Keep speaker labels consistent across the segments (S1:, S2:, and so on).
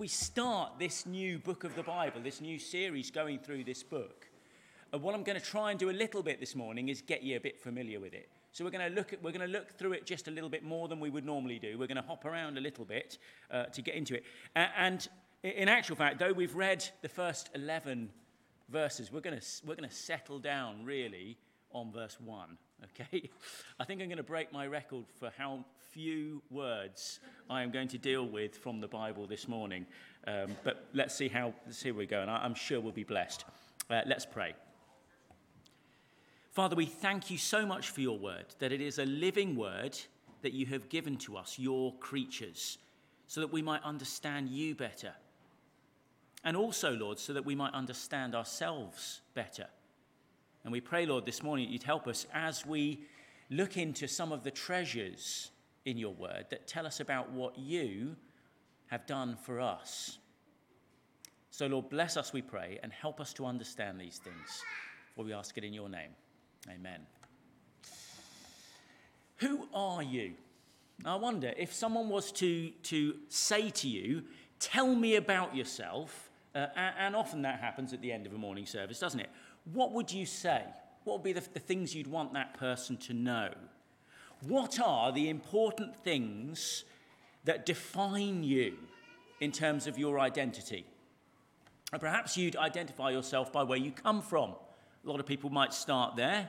S1: we start this new book of the Bible, this new series going through this book, And what I'm going to try and do a little bit this morning is get you a bit familiar with it. So we're going to look at we're going to look through it just a little bit more than we would normally do. We're going to hop around a little bit uh, to get into it. Uh, and in actual fact, though we've read the first 11 verses, we're going to we're going to settle down really on verse 1. Okay? I think I'm going to break my record for how few words I am going to deal with from the Bible this morning. Um, but let's see how let's see where we go, and I'm sure we'll be blessed. Uh, let's pray. Father, we thank you so much for your word, that it is a living word that you have given to us, your creatures, so that we might understand you better. And also, Lord, so that we might understand ourselves better. And we pray, Lord, this morning that you'd help us as we look into some of the treasures in your word that tell us about what you have done for us. So, Lord, bless us, we pray, and help us to understand these things. For we ask it in your name. Amen. Who are you? I wonder if someone was to, to say to you, Tell me about yourself, uh, and often that happens at the end of a morning service, doesn't it? What would you say? What would be the, the things you'd want that person to know? What are the important things that define you in terms of your identity? And perhaps you'd identify yourself by where you come from. A lot of people might start there.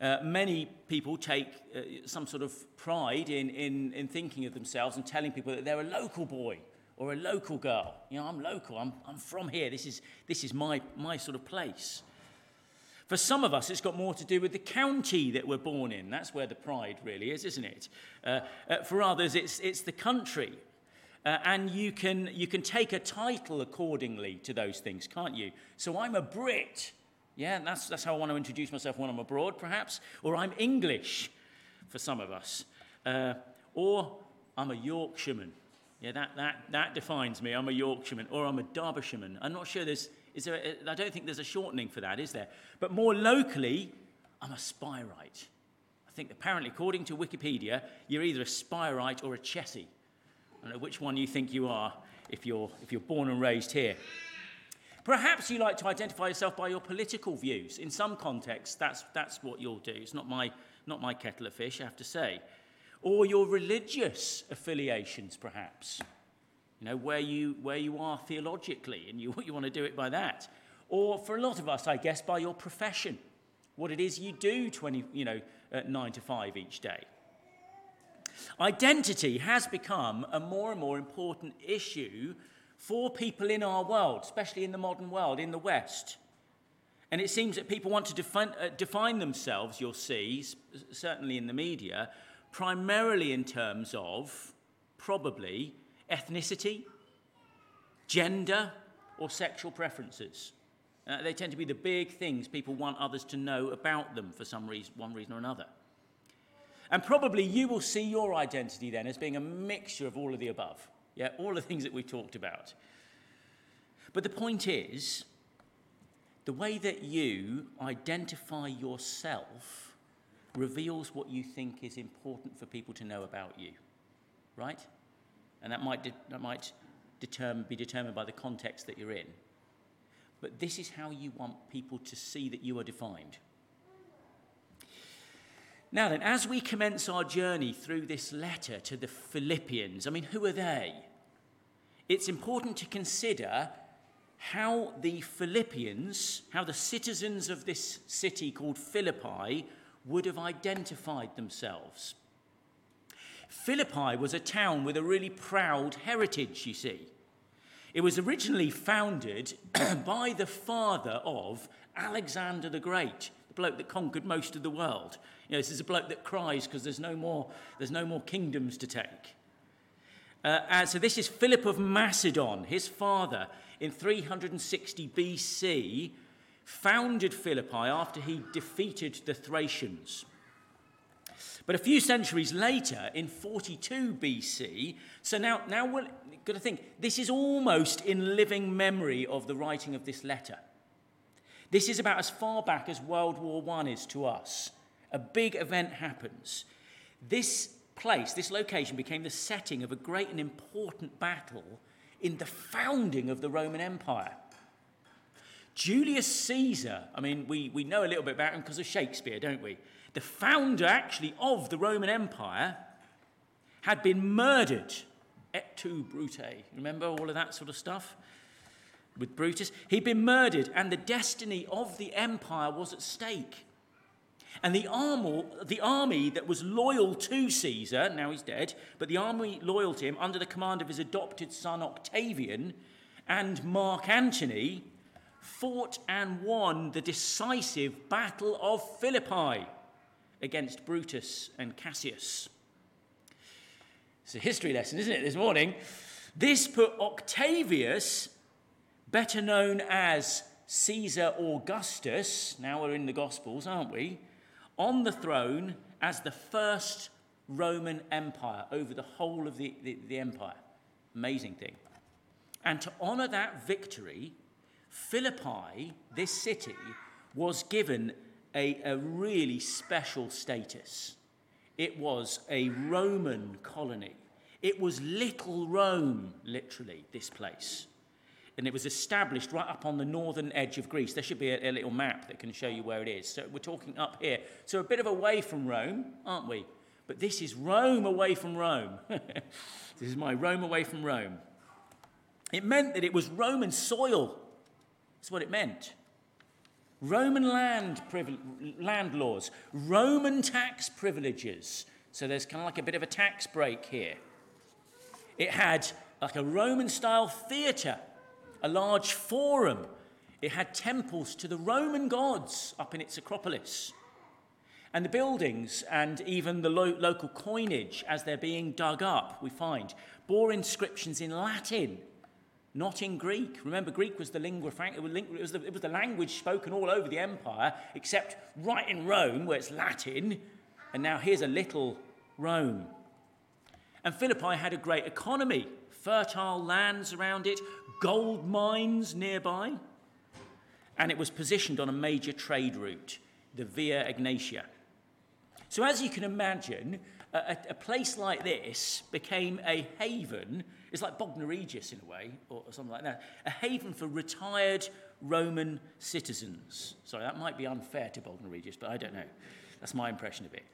S1: Uh, many people take uh, some sort of pride in, in, in thinking of themselves and telling people that they're a local boy or a local girl. You know, I'm local, I'm, I'm from here, this is, this is my, my sort of place. For some of us, it's got more to do with the county that we're born in. That's where the pride really is, isn't it? Uh, uh, for others, it's, it's the country. Uh, and you can, you can take a title accordingly to those things, can't you? So I'm a Brit. Yeah, that's, that's how I want to introduce myself when I'm abroad, perhaps. Or I'm English for some of us. Uh, or I'm a Yorkshireman. Yeah, that, that, that defines me. I'm a Yorkshireman or I'm a Derbyshireman. I'm not sure there's, is there, a, I don't think there's a shortening for that, is there? But more locally, I'm a Spireite. I think apparently, according to Wikipedia, you're either a Spireite or a Chessie. I don't know which one you think you are if you're, if you're born and raised here. Perhaps you like to identify yourself by your political views. In some contexts, that's, that's what you'll do. It's not my, not my kettle of fish, I have to say or your religious affiliations, perhaps. You know, where you, where you are theologically, and you, you want to do it by that. Or for a lot of us, I guess, by your profession, what it is you do 20, you know, at 9 to 5 each day. Identity has become a more and more important issue for people in our world, especially in the modern world, in the West. And it seems that people want to define, uh, define themselves, you'll see, certainly in the media, primarily in terms of probably ethnicity, gender, or sexual preferences. Uh, they tend to be the big things people want others to know about them for some reason, one reason or another. And probably you will see your identity then as being a mixture of all of the above. Yeah, all the things that we've talked about. But the point is, the way that you identify yourself reveals what you think is important for people to know about you, right? And that might, de- that might determine, be determined by the context that you're in. But this is how you want people to see that you are defined. Now, then, as we commence our journey through this letter to the Philippians, I mean, who are they? It's important to consider how the Philippians, how the citizens of this city called Philippi, would have identified themselves. Philippi was a town with a really proud heritage, you see. It was originally founded by the father of Alexander the Great, the bloke that conquered most of the world. You know, this is a bloke that cries because there's no more, there's no more kingdoms to take. Uh, and so this is Philip of Macedon, his father, in 360 BC, founded Philippi after he defeated the Thracians. But a few centuries later, in 42 BC, so now, now we're going to think this is almost in living memory of the writing of this letter. This is about as far back as World War I is to us. A big event happens. This place, this location, became the setting of a great and important battle in the founding of the Roman Empire. Julius Caesar, I mean, we, we know a little bit about him because of Shakespeare, don't we? The founder, actually, of the Roman Empire had been murdered. Et tu, Brute. Remember all of that sort of stuff? With Brutus. He'd been murdered, and the destiny of the empire was at stake. And the, armor, the army that was loyal to Caesar, now he's dead, but the army loyal to him under the command of his adopted son Octavian and Mark Antony fought and won the decisive Battle of Philippi against Brutus and Cassius. It's a history lesson, isn't it, this morning? This put Octavius, better known as Caesar Augustus, now we're in the Gospels, aren't we, on the throne as the first Roman Empire over the whole of the, the, the empire. Amazing thing. And to honour that victory, Philippi, this city, was given a, a really special status. It was a Roman colony. It was Little Rome, literally, this place and it was established right up on the northern edge of Greece. There should be a, a, little map that can show you where it is. So we're talking up here. So a bit of away from Rome, aren't we? But this is Rome away from Rome. this is my Rome away from Rome. It meant that it was Roman soil. That's what it meant. Roman land, land laws, Roman tax privileges. So there's kind of like a bit of a tax break here. It had like a Roman style theatre a large forum. It had temples to the Roman gods up in its Acropolis. And the buildings and even the lo- local coinage, as they're being dug up, we find, bore inscriptions in Latin, not in Greek. Remember, Greek was the lingua franca, it was the, it was the language spoken all over the empire, except right in Rome, where it's Latin. And now here's a little Rome. And Philippi had a great economy fertile lands around it, gold mines nearby, and it was positioned on a major trade route, the Via Egnatia. So, as you can imagine, a, a place like this became a haven. It's like Bognor Regis in a way, or, or something like that. A haven for retired Roman citizens. Sorry, that might be unfair to Bognor Regis, but I don't know. That's my impression of it.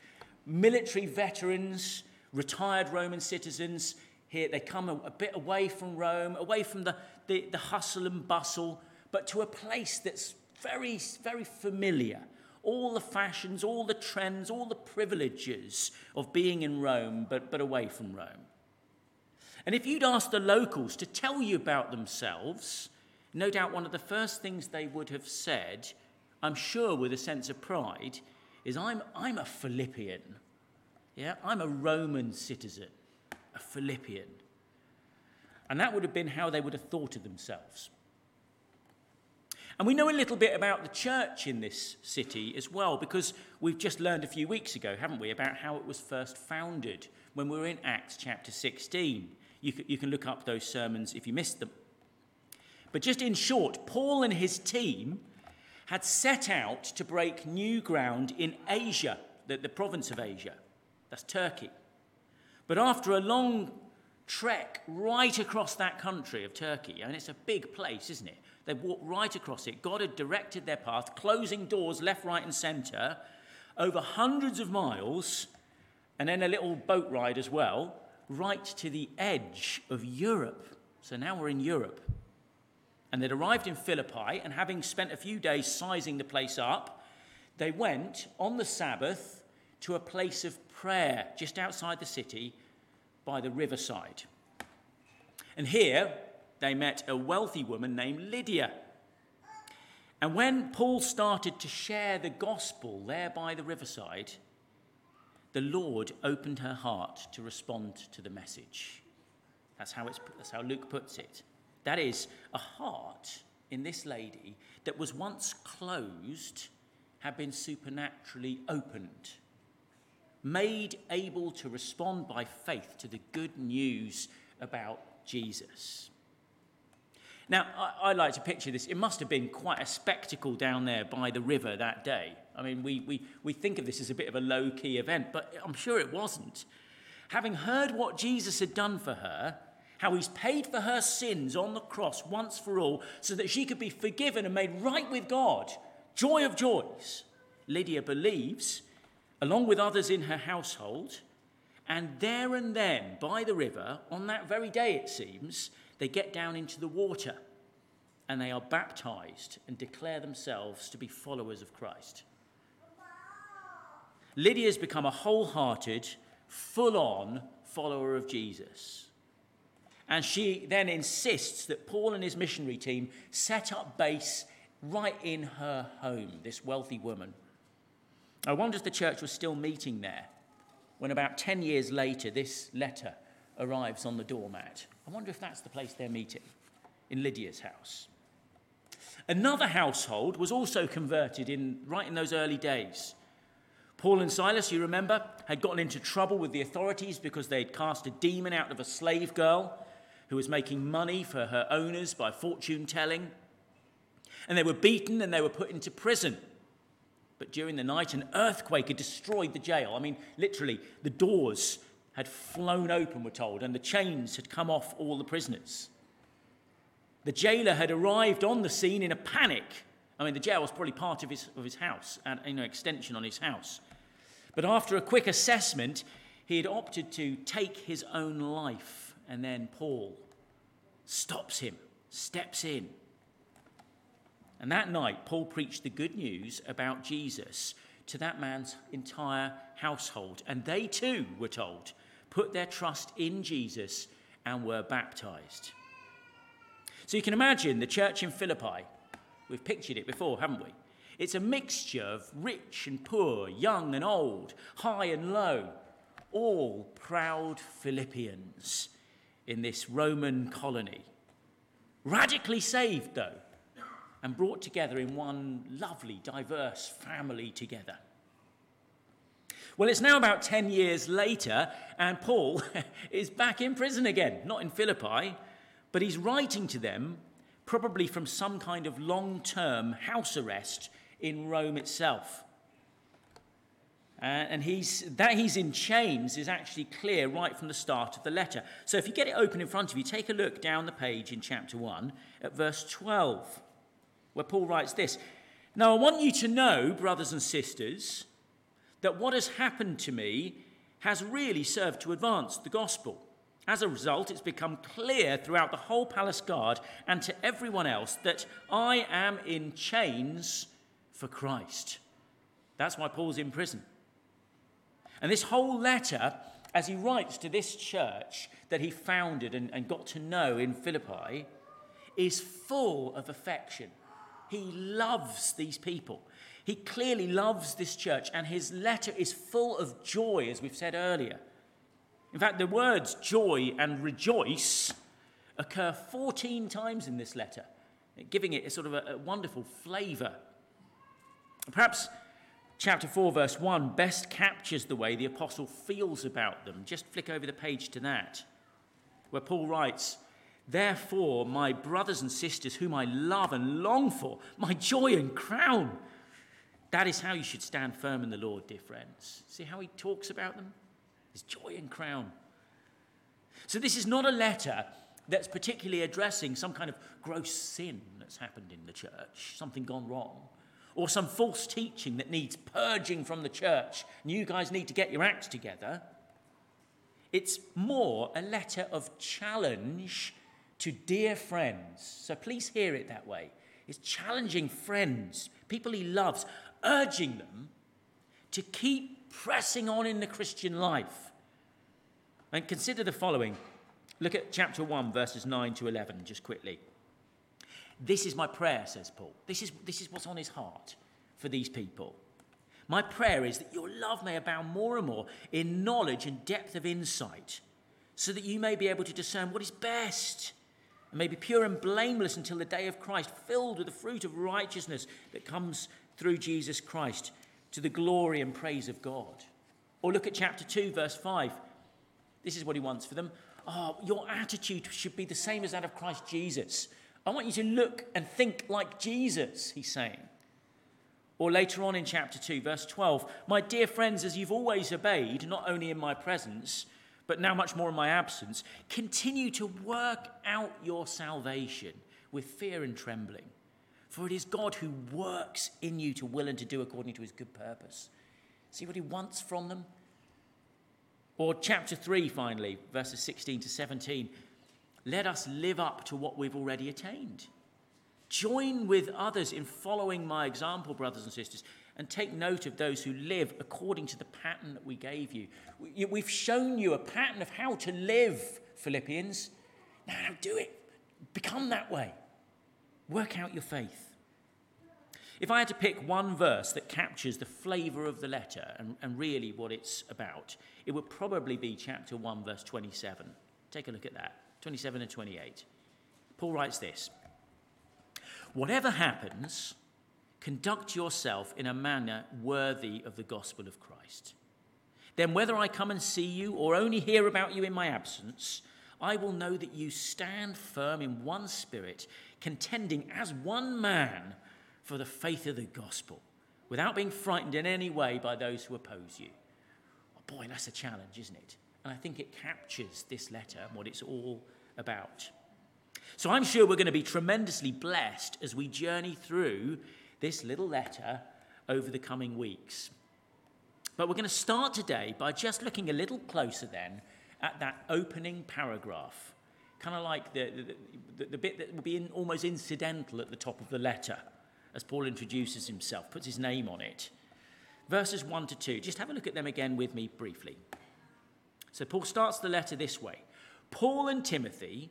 S1: Military veterans, retired Roman citizens, here. They come a, a bit away from Rome, away from the, the, the hustle and bustle, but to a place that's very, very familiar. All the fashions, all the trends, all the privileges of being in Rome, but, but away from Rome. And if you'd ask the locals to tell you about themselves, no doubt one of the first things they would have said, I'm sure with a sense of pride, is I'm, I'm a Philippian. Yeah, I'm a Roman citizen a Philippian. And that would have been how they would have thought of themselves. And we know a little bit about the church in this city as well, because we've just learned a few weeks ago, haven't we, about how it was first founded when we were in Acts chapter 16. You can, you can look up those sermons if you missed them. But just in short, Paul and his team had set out to break new ground in Asia, the, the province of Asia. That's Turkey. But after a long trek right across that country of Turkey, and it's a big place, isn't it? They walked right across it. God had directed their path, closing doors left, right, and centre over hundreds of miles, and then a little boat ride as well, right to the edge of Europe. So now we're in Europe. And they'd arrived in Philippi, and having spent a few days sizing the place up, they went on the Sabbath to a place of prayer just outside the city by the riverside. And here they met a wealthy woman named Lydia. And when Paul started to share the gospel there by the riverside, the Lord opened her heart to respond to the message. That's how, it's, that's how Luke puts it. That is, a heart in this lady that was once closed had been supernaturally opened made able to respond by faith to the good news about Jesus. Now, I, I, like to picture this. It must have been quite a spectacle down there by the river that day. I mean, we, we, we think of this as a bit of a low key event, but I'm sure it wasn't. Having heard what Jesus had done for her, how he's paid for her sins on the cross once for all so that she could be forgiven and made right with God. Joy of joys. Lydia believes, along with others in her household, and there and then, by the river, on that very day it seems, they get down into the water and they are baptized and declare themselves to be followers of Christ. Lydia has become a wholehearted, full on follower of Jesus. And she then insists that Paul and his missionary team set up base right in her home, this wealthy woman. I wonder if the church was still meeting there when about 10 years later this letter arrives on the doormat. I wonder if that's the place they're meeting, in Lydia's house. Another household was also converted in, right in those early days. Paul and Silas, you remember, had gotten into trouble with the authorities because they'd cast a demon out of a slave girl who was making money for her owners by fortune telling. And they were beaten and they were put into prison. But during the night, an earthquake had destroyed the jail. I mean, literally, the doors had flown open, we're told, and the chains had come off all the prisoners. The jailer had arrived on the scene in a panic. I mean, the jail was probably part of his, of his house, and you know, extension on his house. But after a quick assessment, he had opted to take his own life. And then Paul stops him, steps in, and that night, Paul preached the good news about Jesus to that man's entire household. And they too, were told, put their trust in Jesus and were baptized. So you can imagine the church in Philippi. We've pictured it before, haven't we? It's a mixture of rich and poor, young and old, high and low, all proud Philippians in this Roman colony. Radically saved, though and brought together in one lovely, diverse family together. Well, it's now about 10 years later, and Paul is back in prison again, not in Philippi, but he's writing to them, probably from some kind of long term house arrest in Rome itself. Uh, and he's, that he's in chains is actually clear right from the start of the letter. So if you get it open in front of you, take a look down the page in chapter 1 at verse 12 where Paul writes this Now I want you to know, brothers and sisters, that what has happened to me has really served to advance the gospel. As a result, it's become clear throughout the whole palace guard and to everyone else that I am in chains for Christ. That's why Paul's in prison. And this whole letter, as he writes to this church that he founded and, and got to know in Philippi, is full of affection he loves these people. He clearly loves this church, and his letter is full of joy, as we've said earlier. In fact, the words joy and rejoice occur 14 times in this letter, giving it a sort of a, a wonderful flavour. Perhaps chapter 4, verse 1 best captures the way the apostle feels about them. Just flick over the page to that, where Paul writes, Therefore, my brothers and sisters, whom I love and long for, my joy and crown, that is how you should stand firm in the Lord, dear friends. See how he talks about them? His joy and crown. So, this is not a letter that's particularly addressing some kind of gross sin that's happened in the church, something gone wrong, or some false teaching that needs purging from the church, and you guys need to get your acts together. It's more a letter of challenge to dear friends. So please hear it that way. It's challenging friends, people he loves, urging them to keep pressing on in the Christian life. And consider the following. Look at chapter 1, verses 9 to 11, just quickly. This is my prayer, says Paul. This is, this is what's on his heart for these people. My prayer is that your love may abound more and more in knowledge and depth of insight, so that you may be able to discern what is best and may be pure and blameless until the day of Christ, filled with the fruit of righteousness that comes through Jesus Christ to the glory and praise of God. Or look at chapter 2, verse 5. This is what he wants for them. Oh, your attitude should be the same as that of Christ Jesus. I want you to look and think like Jesus, he's saying. Or later on in chapter 2, verse 12, my dear friends, as you've always obeyed, not only in my presence, but now much more in my absence, continue to work out your salvation with fear and trembling. For it is God who works in you to will and to do according to his good purpose. See what he wants from them? Or chapter 3, finally, verses 16 to 17. Let us live up to what we've already attained. Join with others in following my example, brothers and sisters, and take note of those who live according to the pattern that we gave you. We've shown you a pattern of how to live, Philippians. Now do it. Become that way. Work out your faith. If I had to pick one verse that captures the flavour of the letter and, and really what it's about, it would probably be chapter 1, verse 27. Take a look at that 27 and 28. Paul writes this Whatever happens, conduct yourself in a manner worthy of the gospel of Christ. Then, whether I come and see you or only hear about you in my absence, I will know that you stand firm in one spirit, contending as one man for the faith of the gospel, without being frightened in any way by those who oppose you. Oh boy, that's a challenge, isn't it? And I think it captures this letter and what it's all about. So I'm sure we're going to be tremendously blessed as we journey through this little letter over the coming weeks. But we're going to start today by just looking a little closer then at that opening paragraph, kind of like the, the, the, bit that will be in, almost incidental at the top of the letter as Paul introduces himself, puts his name on it. Verses 1 to 2, just have a look at them again with me briefly. So Paul starts the letter this way Paul and Timothy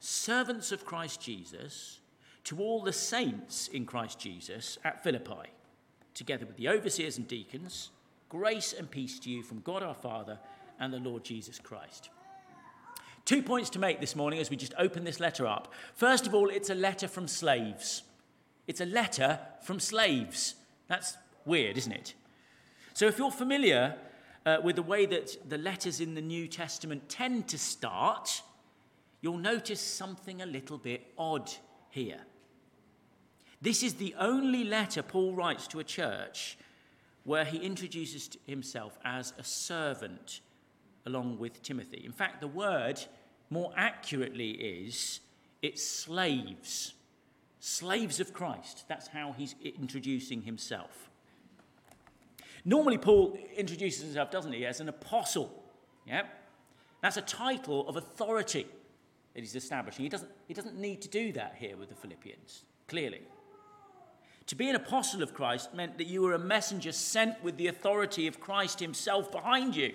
S1: servants of Christ Jesus, to all the saints in Christ Jesus at Philippi, together with the overseers and deacons, grace and peace to you from God our Father and the Lord Jesus Christ. Two points to make this morning as we just open this letter up. First of all, it's a letter from slaves. It's a letter from slaves. That's weird, isn't it? So, if you're familiar uh, with the way that the letters in the New Testament tend to start, you'll notice something a little bit odd here. This is the only letter Paul writes to a church where he introduces himself as a servant along with Timothy. In fact, the word more accurately is it's slaves. Slaves of Christ. That's how he's introducing himself. Normally, Paul introduces himself, doesn't he, as an apostle. Yeah? That's a title of authority that he's establishing. He doesn't, he doesn't need to do that here with the Philippians, clearly. To be an apostle of Christ meant that you were a messenger sent with the authority of Christ himself behind you.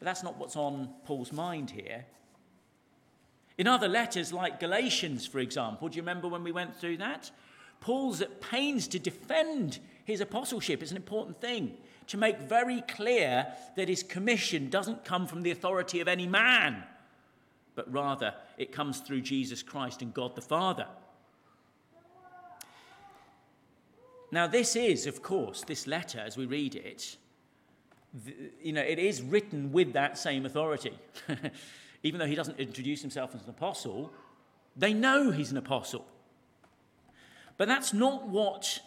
S1: But that's not what's on Paul's mind here. In other letters, like Galatians, for example, do you remember when we went through that? Paul's at pains to defend his apostleship. It's an important thing to make very clear that his commission doesn't come from the authority of any man but rather it comes through Jesus Christ and God the Father. Now, this is, of course, this letter, as we read it, you know, it is written with that same authority. Even though he doesn't introduce himself as an apostle, they know he's an apostle. But that's not what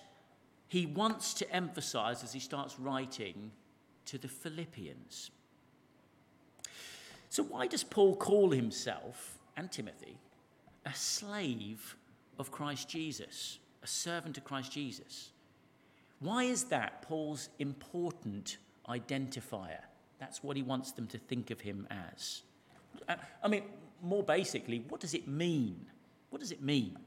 S1: he wants to emphasize as he starts writing to the Philippians. So, why does Paul call himself and Timothy a slave of Christ Jesus, a servant of Christ Jesus? Why is that Paul's important identifier? That's what he wants them to think of him as. Uh, I mean, more basically, what does it mean? What does it mean?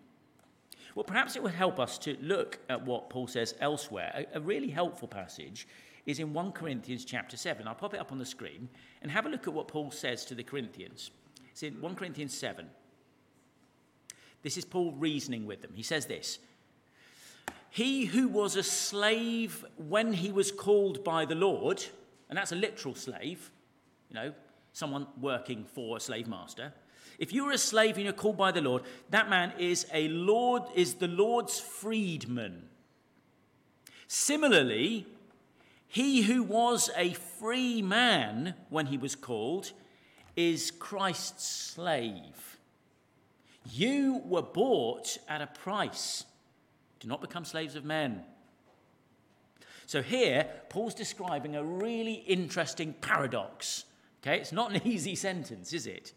S1: Well, perhaps it would help us to look at what Paul says elsewhere. A, a really helpful passage is in 1 Corinthians chapter 7. I'll pop it up on the screen and have a look at what Paul says to the Corinthians. It's in 1 Corinthians 7. This is Paul reasoning with them. He says this He who was a slave when he was called by the Lord, and that's a literal slave, you know, someone working for a slave master. If you're a slave and you're called by the Lord, that man is a Lord, is the Lord's freedman. Similarly, he who was a free man when he was called is Christ's slave. You were bought at a price. Do not become slaves of men. So here, Paul's describing a really interesting paradox Okay, it's not an easy sentence, is it?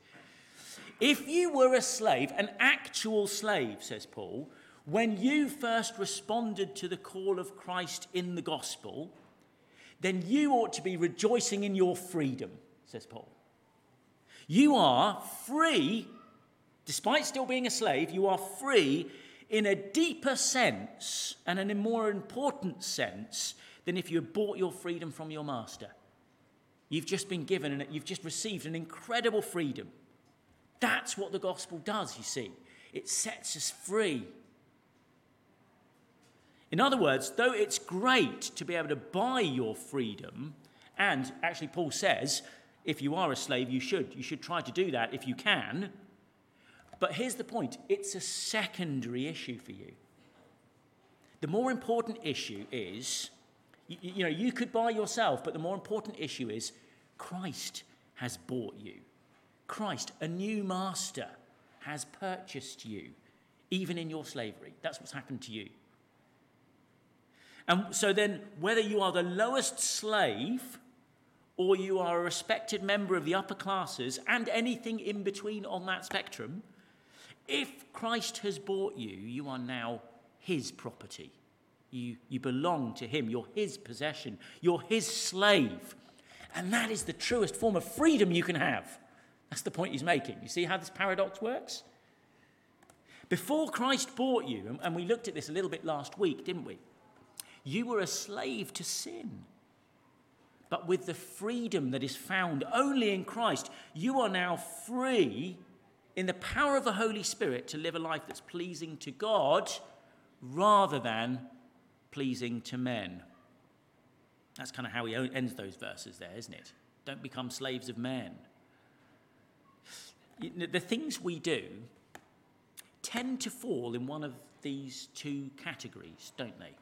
S1: If you were a slave, an actual slave, says Paul, when you first responded to the call of Christ in the gospel, then you ought to be rejoicing in your freedom, says Paul. You are free, despite still being a slave, you are free in a deeper sense and in a more important sense than if you had bought your freedom from your master. You've just been given and you've just received an incredible freedom. That's what the gospel does, you see. It sets us free. In other words, though it's great to be able to buy your freedom, and actually, Paul says, if you are a slave, you should. You should try to do that if you can. But here's the point it's a secondary issue for you. The more important issue is you, you, know, you could buy yourself, but the more important issue is Christ has bought you. Christ, a new master, has purchased you, even in your slavery. That's what's happened to you. And so then, whether you are the lowest slave or you are a respected member of the upper classes and anything in between on that spectrum, if Christ has bought you, you are now his property. You, you belong to him. You're his possession. You're his slave. And that is the truest form of freedom you can have. That's the point he's making. You see how this paradox works? Before Christ bought you, and we looked at this a little bit last week, didn't we? You were a slave to sin. But with the freedom that is found only in Christ, you are now free in the power of the Holy Spirit to live a life that's pleasing to God rather than pleasing to men. That's kind of how he ends those verses there, isn't it? Don't become slaves of men. The things we do tend to fall in one of these two categories, don't they?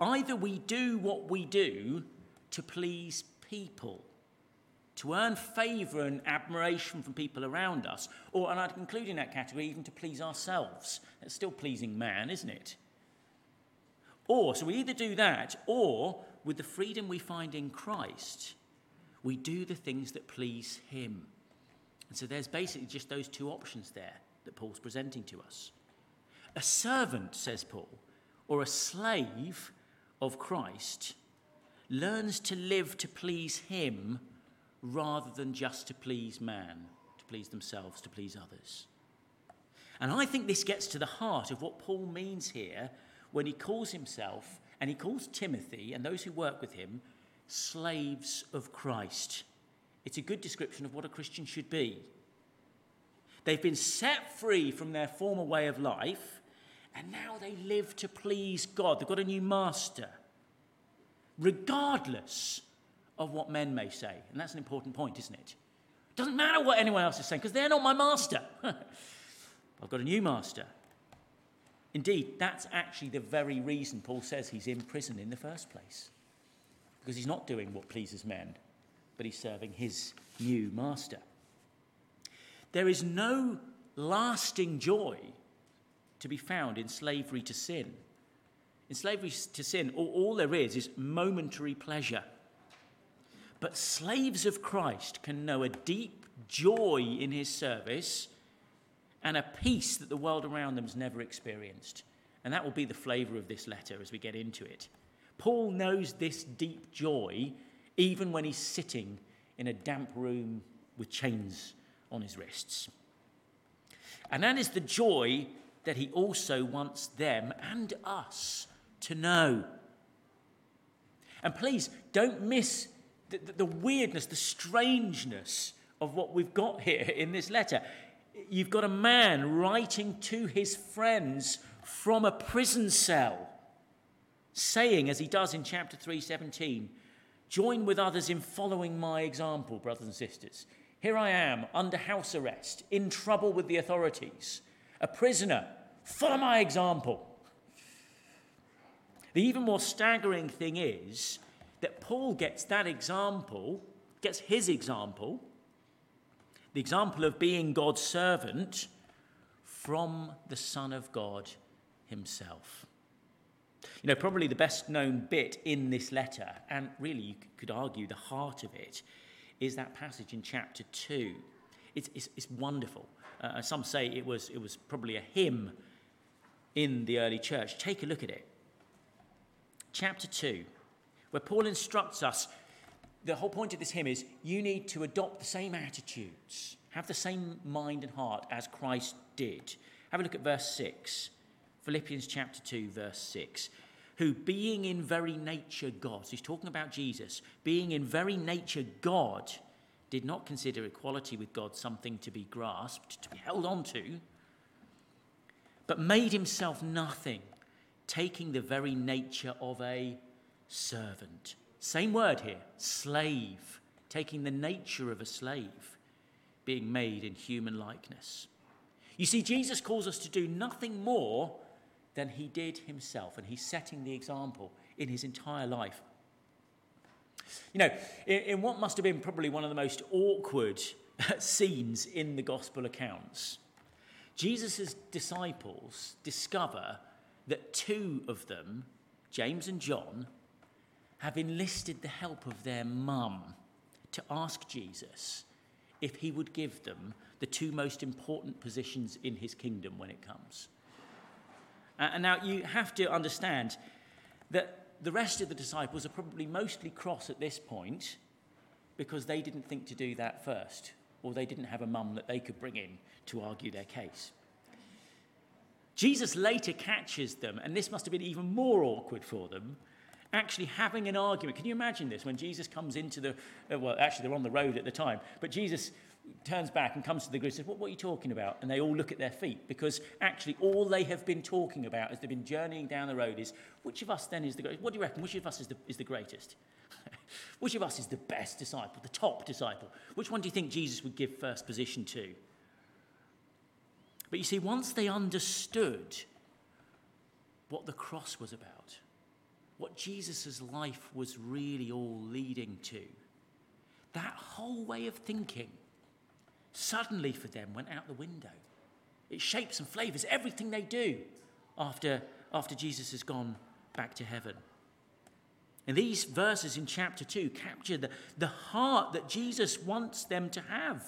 S1: Either we do what we do to please people, to earn favour and admiration from people around us, or, and I'd include in that category, even to please ourselves. That's still pleasing man, isn't it? Or, so we either do that, or with the freedom we find in Christ, we do the things that please Him. And so there's basically just those two options there that Paul's presenting to us. A servant, says Paul, or a slave of Christ learns to live to please Him rather than just to please man, to please themselves, to please others. And I think this gets to the heart of what Paul means here when he calls himself and he calls Timothy and those who work with him slaves of Christ. It's a good description of what a Christian should be. They've been set free from their former way of life, and now they live to please God. They've got a new master regardless of what men may say. And that's an important point, isn't it? It doesn't matter what anyone else is saying because they're not my master. I've got a new master. Indeed, that's actually the very reason Paul says he's in prison in the first place. Because he's not doing what pleases men, but he's serving his new master. There is no lasting joy to be found in slavery to sin. In slavery to sin, all, all there is is momentary pleasure. But slaves of Christ can know a deep joy in his service and a peace that the world around them has never experienced. And that will be the flavour of this letter as we get into it. Paul knows this deep joy even when he's sitting in a damp room with chains on his wrists. And that is the joy that he also wants them and us to know. And please don't miss the, the, the, weirdness, the strangeness of what we've got here in this letter. You've got a man writing to his friends from a prison cell, saying, as he does in chapter 3:17, join with others in following my example, brothers and sisters. Here I am under house arrest, in trouble with the authorities, a prisoner. Follow my example. The even more staggering thing is that Paul gets that example, gets his example, the example of being God's servant, from the Son of God himself. You know, probably the best known bit in this letter, and really you could argue the heart of it, is that passage in chapter 2. It's, it's, it's wonderful. Uh, some say it was, it was probably a hymn in the early church. Take a look at it. Chapter 2, where Paul instructs us the whole point of this hymn is you need to adopt the same attitudes, have the same mind and heart as Christ did. Have a look at verse 6. Philippians chapter 2, verse 6 who, being in very nature God, so he's talking about Jesus, being in very nature God, did not consider equality with God something to be grasped, to be held on to, but made himself nothing, taking the very nature of a servant. Same word here, slave, taking the nature of a slave, being made in human likeness. You see, Jesus calls us to do nothing more than he did himself, and he's setting the example in his entire life. You know, in, in what must have been probably one of the most awkward scenes in the gospel accounts, Jesus' disciples discover that two of them, James and John, have enlisted the help of their mum to ask Jesus if he would give them the two most important positions in his kingdom when it comes. And now you have to understand that the rest of the disciples are probably mostly cross at this point because they didn't think to do that first, or they didn't have a mum that they could bring in to argue their case. Jesus later catches them, and this must have been even more awkward for them, actually having an argument. Can you imagine this when Jesus comes into the, uh, well, actually, they're on the road at the time, but Jesus turns back and comes to the group and says, what, what, are you talking about? And they all look at their feet because actually all they have been talking about as they've been journeying down the road is, which of us then is the greatest? What do you reckon? Which of us is the, is the greatest? which of us is the best disciple, the top disciple? Which one do you think Jesus would give first position to? But you see, once they understood what the cross was about, what Jesus' life was really all leading to, that whole way of thinking suddenly for them went out the window. It shapes and flavors everything they do after, after Jesus has gone back to heaven. And these verses in chapter 2 capture the, the heart that Jesus wants them to have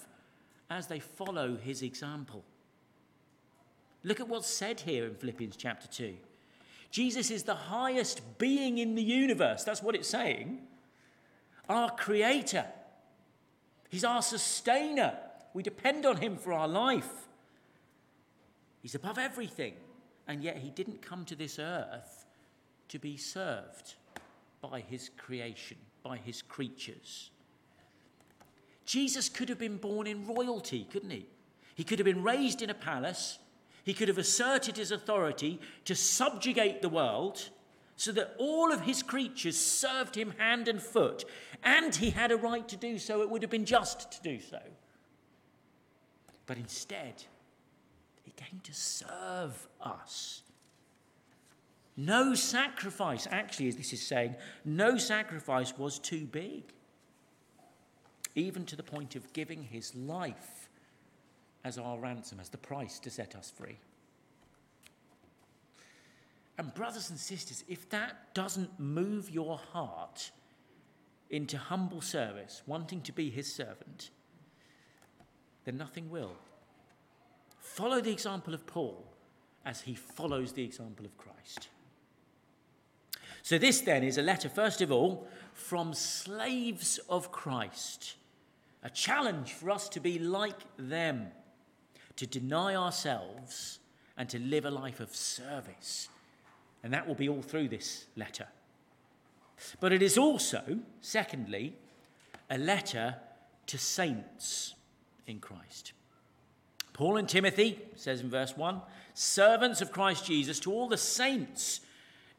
S1: as they follow his example. Look at what's said here in Philippians chapter 2. Jesus is the highest being in the universe. That's what it's saying. Our creator. He's our sustainer. We depend on him for our life. He's above everything. And yet he didn't come to this earth to be served by his creation, by his creatures. Jesus could have been born in royalty, couldn't he? He could have been raised in a palace. He could have asserted his authority to subjugate the world so that all of his creatures served him hand and foot, and he had a right to do so. It would have been just to do so. But instead, he came to serve us. No sacrifice, actually, as this is saying, no sacrifice was too big, even to the point of giving his life as our ransom, as the price to set us free. And, brothers and sisters, if that doesn't move your heart into humble service, wanting to be his servant, then nothing will. Follow the example of Paul as he follows the example of Christ. So, this then is a letter, first of all, from slaves of Christ. A challenge for us to be like them, to deny ourselves and to live a life of service. And that will be all through this letter. But it is also, secondly, a letter to saints in Christ. Paul and Timothy, says in verse 1, servants of Christ Jesus to all the saints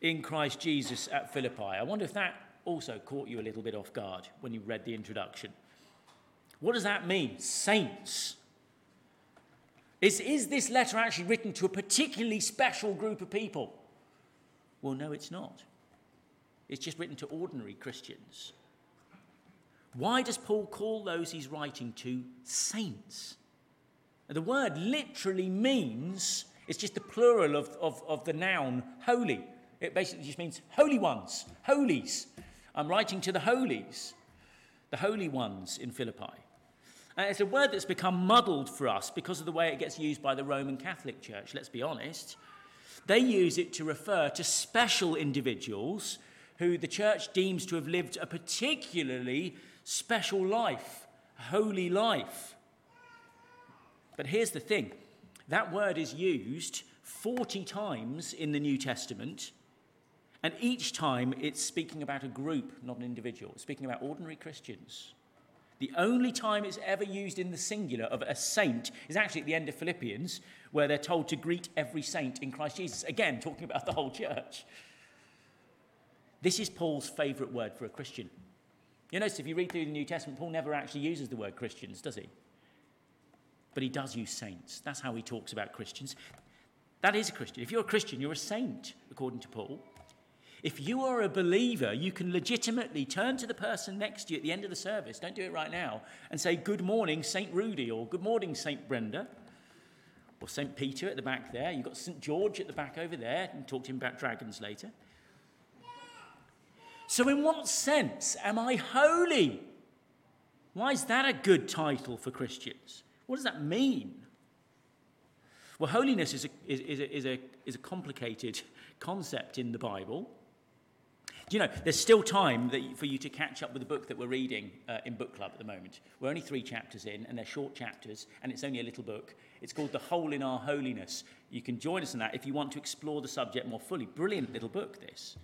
S1: in Christ Jesus at Philippi. I wonder if that also caught you a little bit off guard when you read the introduction. What does that mean? Saints. Is, is this letter actually written to a particularly special group of people? Well, no, it's not. It's just written to ordinary Christians. Why does Paul call those he's writing to saints? The word literally means, it's just the plural of, of, of the noun holy. It basically just means holy ones, holies. I'm writing to the holies. the holy ones in Philippi. And it's a word that's become muddled for us because of the way it gets used by the Roman Catholic Church, let's be honest. They use it to refer to special individuals who the church deems to have lived a particularly special life, holy life. But here's the thing that word is used 40 times in the New Testament, and each time it's speaking about a group, not an individual, it's speaking about ordinary Christians. The only time it's ever used in the singular of a saint is actually at the end of Philippians, where they're told to greet every saint in Christ Jesus. Again, talking about the whole church. This is Paul's favourite word for a Christian. You notice if you read through the New Testament, Paul never actually uses the word Christians, does he? But he does use saints. That's how he talks about Christians. That is a Christian. If you're a Christian, you're a saint, according to Paul. If you are a believer, you can legitimately turn to the person next to you at the end of the service, don't do it right now, and say, Good morning, St. Rudy, or Good morning, St. Brenda, or St. Peter at the back there. You've got St. George at the back over there, and talk to him about dragons later. So, in what sense am I holy? Why is that a good title for Christians? What does that mean? Well, holiness is a, is, is a, is a, is a complicated concept in the Bible. Do you know, there's still time that, for you to catch up with the book that we're reading uh, in book club at the moment. We're only three chapters in, and they're short chapters, and it's only a little book. It's called The Hole in Our Holiness. You can join us in that if you want to explore the subject more fully. Brilliant little book, this.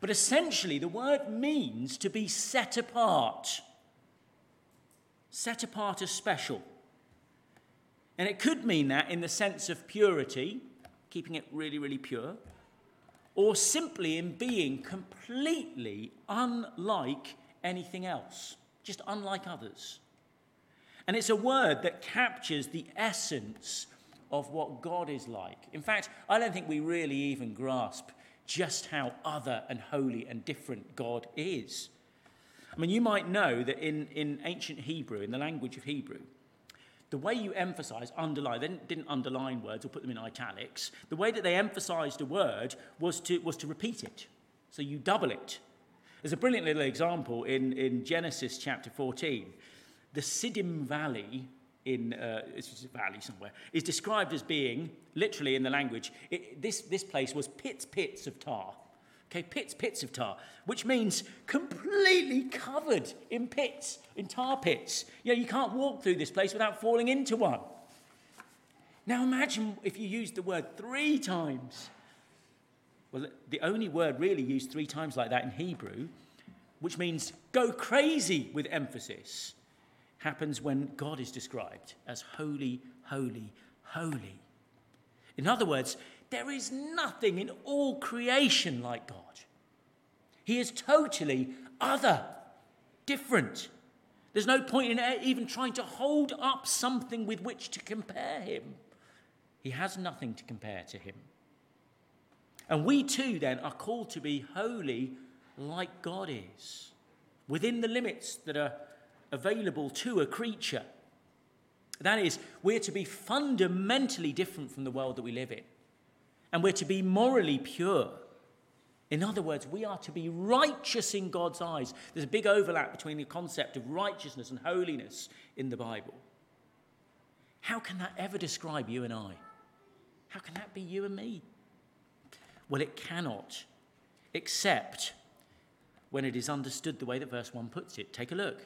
S1: But essentially, the word means to be set apart. Set apart as special. And it could mean that in the sense of purity, keeping it really, really pure or simply in being completely unlike anything else, just unlike others. And it's a word that captures the essence of what God is like. In fact, I don't think we really even grasp just how other and holy and different God is. I mean, you might know that in, in ancient Hebrew, in the language of Hebrew, the way you emphasize, underline, they didn't, underline words or put them in italics. The way that they emphasized a word was to, was to repeat it. So you double it. There's a brilliant little example in, in Genesis chapter 14. The Siddim Valley in uh, it's a valley somewhere is described as being literally in the language it, this, this place was pits pits of tar Okay, pits, pits of tar, which means completely covered in pits, in tar pits. You know, you can't walk through this place without falling into one. Now imagine if you used the word three times. Well, the only word really used three times like that in Hebrew, which means go crazy with emphasis, happens when God is described as holy, holy, holy. In other words, there is nothing in all creation like God. He is totally other, different. There's no point in even trying to hold up something with which to compare him. He has nothing to compare to him. And we too, then, are called to be holy like God is, within the limits that are available to a creature. That is, we're to be fundamentally different from the world that we live in and we're to be morally pure. In other words, we are to be righteous in God's eyes. There's a big overlap between the concept of righteousness and holiness in the Bible. How can that ever describe you and I? How can that be you and me? Well, it cannot, except when it is understood the way that verse 1 puts it. Take a look.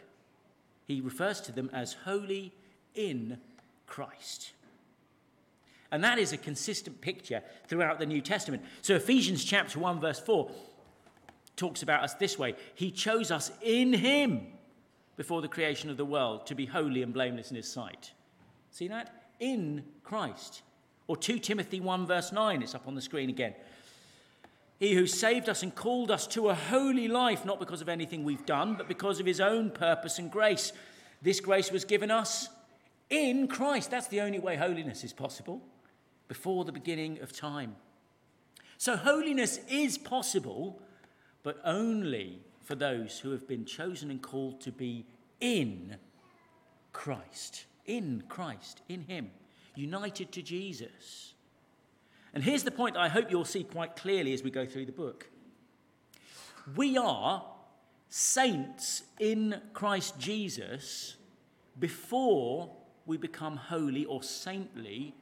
S1: He refers to them as holy in Christ. And that is a consistent picture throughout the New Testament. So Ephesians chapter 1 verse 4 talks about us this way. He chose us in him before the creation of the world to be holy and blameless in his sight. See that? In Christ. Or 2 Timothy 1 verse 9, it's up on the screen again. He who saved us and called us to a holy life, not because of anything we've done, but because of his own purpose and grace. This grace was given us in Christ. That's the only way holiness is possible before the beginning of time. So, holiness is possible, but only for those who have been chosen and called to be in Christ. In Christ, in Him, united to Jesus. And here's the point I hope you'll see quite clearly as we go through the book. We are saints in Christ Jesus before we become holy or saintly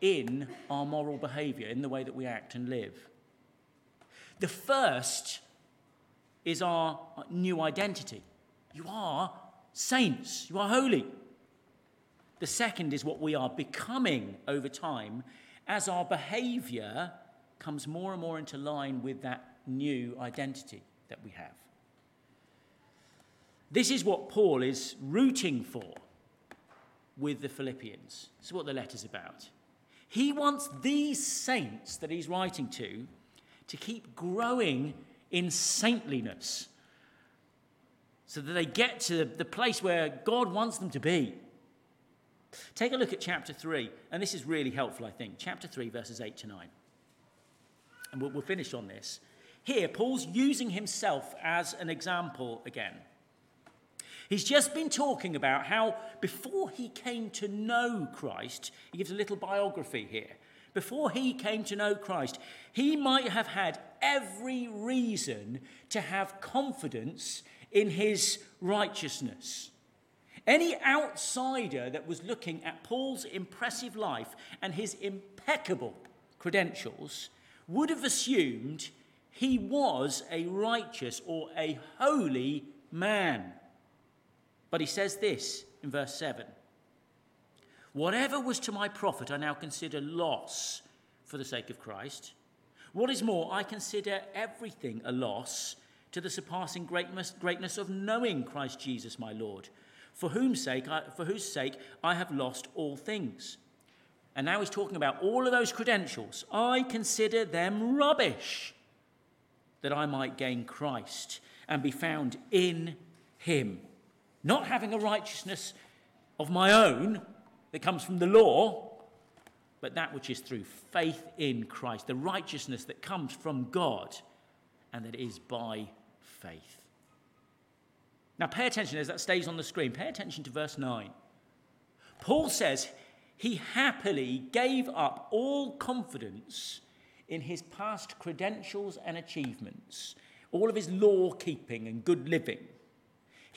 S1: in our moral behavior, in the way that we act and live. The first is our new identity. You are saints, you are holy. The second is what we are becoming over time as our behavior comes more and more into line with that new identity that we have. This is what Paul is rooting for with the Philippians. This is what the letter's about. He wants these saints that he's writing to to keep growing in saintliness so that they get to the place where God wants them to be. Take a look at chapter 3, and this is really helpful, I think. Chapter 3, verses 8 to 9. And we'll, we'll finish on this. Here, Paul's using himself as an example again. He's just been talking about how before he came to know Christ, he gives a little biography here. Before he came to know Christ, he might have had every reason to have confidence in his righteousness. Any outsider that was looking at Paul's impressive life and his impeccable credentials would have assumed he was a righteous or a holy man. But he says this in verse 7 Whatever was to my profit, I now consider loss for the sake of Christ. What is more, I consider everything a loss to the surpassing greatness of knowing Christ Jesus my Lord, for, whom sake I, for whose sake I have lost all things. And now he's talking about all of those credentials. I consider them rubbish that I might gain Christ and be found in him not having a righteousness of my own that comes from the law, but that which is through faith in Christ, the righteousness that comes from God and that is by faith. Now, pay attention as that stays on the screen. Pay attention to verse 9. Paul says he happily gave up all confidence in his past credentials and achievements, all of his law keeping and good living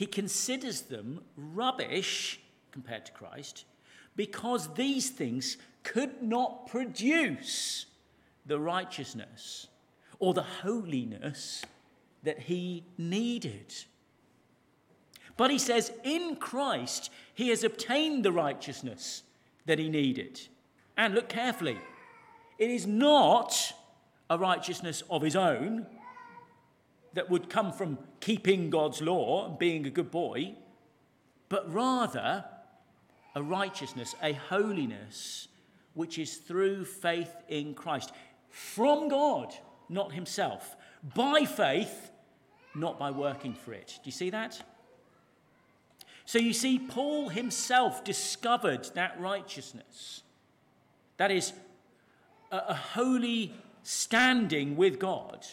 S1: he considers them rubbish compared to Christ because these things could not produce the righteousness or the holiness that he needed. But he says, in Christ, he has obtained the righteousness that he needed. And look carefully, it is not a righteousness of his own that would come from keeping God's law and being a good boy, but rather a righteousness, a holiness, which is through faith in Christ. From God, not himself. By faith, not by working for it. Do you see that? So you see, Paul himself discovered that righteousness. That is, a, holy standing with God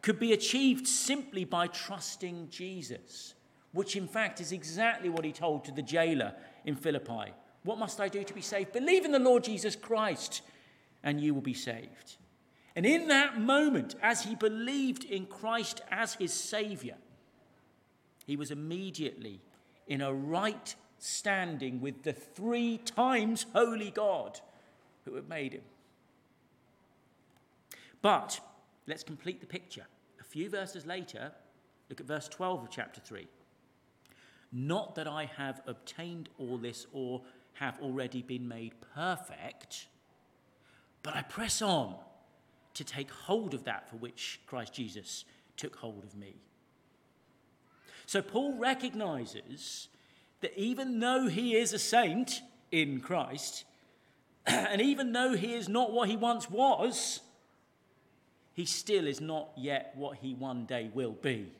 S1: could be achieved simply by trusting Jesus, which in fact is exactly what he told to the jailer in Philippi. What must I do to be saved? Believe in the Lord Jesus Christ, and you will be saved. And in that moment, as he believed in Christ as his Saviour, he was immediately in a right standing with the three times holy God who had made him. But Let's complete the picture. A few verses later, look at verse 12 of chapter 3. Not that I have obtained all this or have already been made perfect, but I press on to take hold of that for which Christ Jesus took hold of me. So Paul recognizes that even though he is a saint in Christ, and even though he is not what he once was, he still is not yet what he one day will be.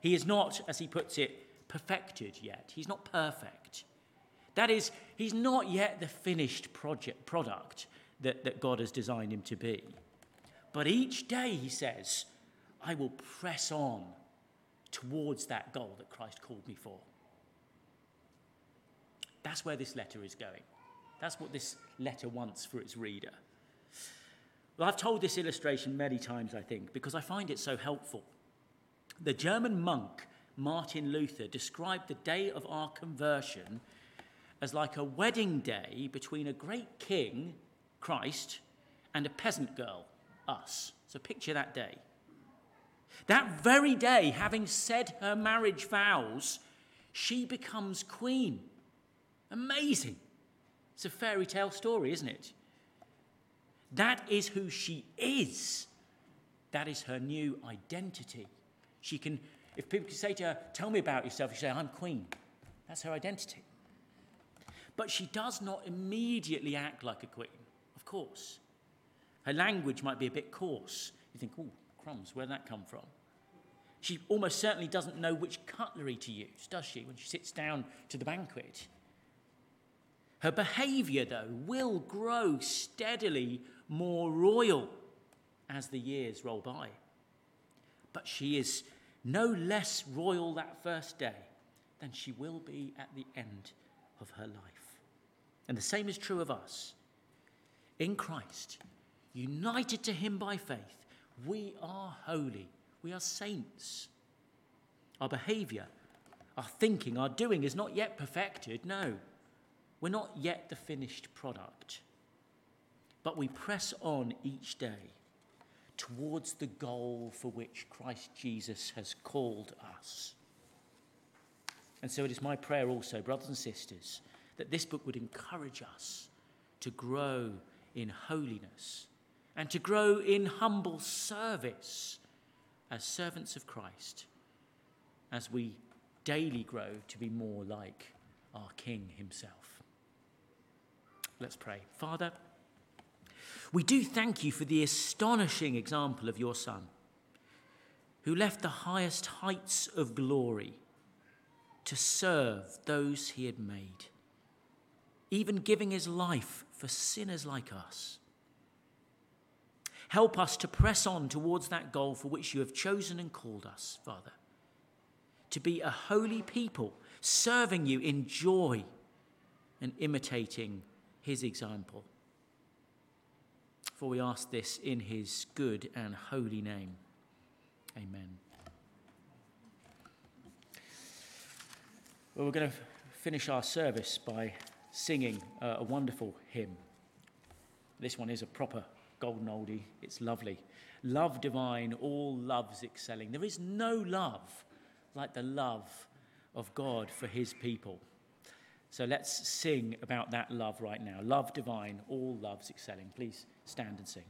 S1: He is not, as he puts it, perfected yet. He's not perfect. That is, he's not yet the finished project, product that, that God has designed him to be. But each day, he says, I will press on towards that goal that Christ called me for. That's where this letter is going. That's what this letter wants for its reader. Well, I've told this illustration many times, I think, because I find it so helpful. The German monk Martin Luther described the day of our conversion as like a wedding day between a great king, Christ, and a peasant girl, us. So picture that day. That very day, having said her marriage vows, she becomes queen. Amazing. It's a fairy tale story, isn't it? That is who she is. That is her new identity. She can, if people can say to her, Tell me about yourself, she say, I'm queen. That's her identity. But she does not immediately act like a queen, of course. Her language might be a bit coarse. You think, oh, crumbs, where'd that come from? She almost certainly doesn't know which cutlery to use, does she, when she sits down to the banquet? Her behaviour, though, will grow steadily more royal as the years roll by. But she is no less royal that first day than she will be at the end of her life. And the same is true of us. In Christ, united to Him by faith, we are holy. We are saints. Our behavior, our thinking, our doing is not yet perfected. No, we're not yet the finished product. But we press on each day towards the goal for which Christ Jesus has called us. And so it is my prayer also, brothers and sisters, that this book would encourage us to grow in holiness and to grow in humble service as servants of Christ as we daily grow to be more like our King himself. Let's pray. Father, we do thank you for the astonishing example of your Son, who left the highest heights of glory to serve those he had made even giving his life for sinners like us. Help us to press on towards that goal for which you have chosen and called us, Father. To be a holy people, serving you in joy and imitating his example. For we ask this in his good and holy name. Amen. Well, we're going to finish our service by singing uh, a wonderful hymn. This one is a proper golden oldie. It's lovely. Love divine, all loves excelling. There is no love like the love of God for his people. So let's sing about that love right now. Love divine, all loves excelling. Please stand and sing.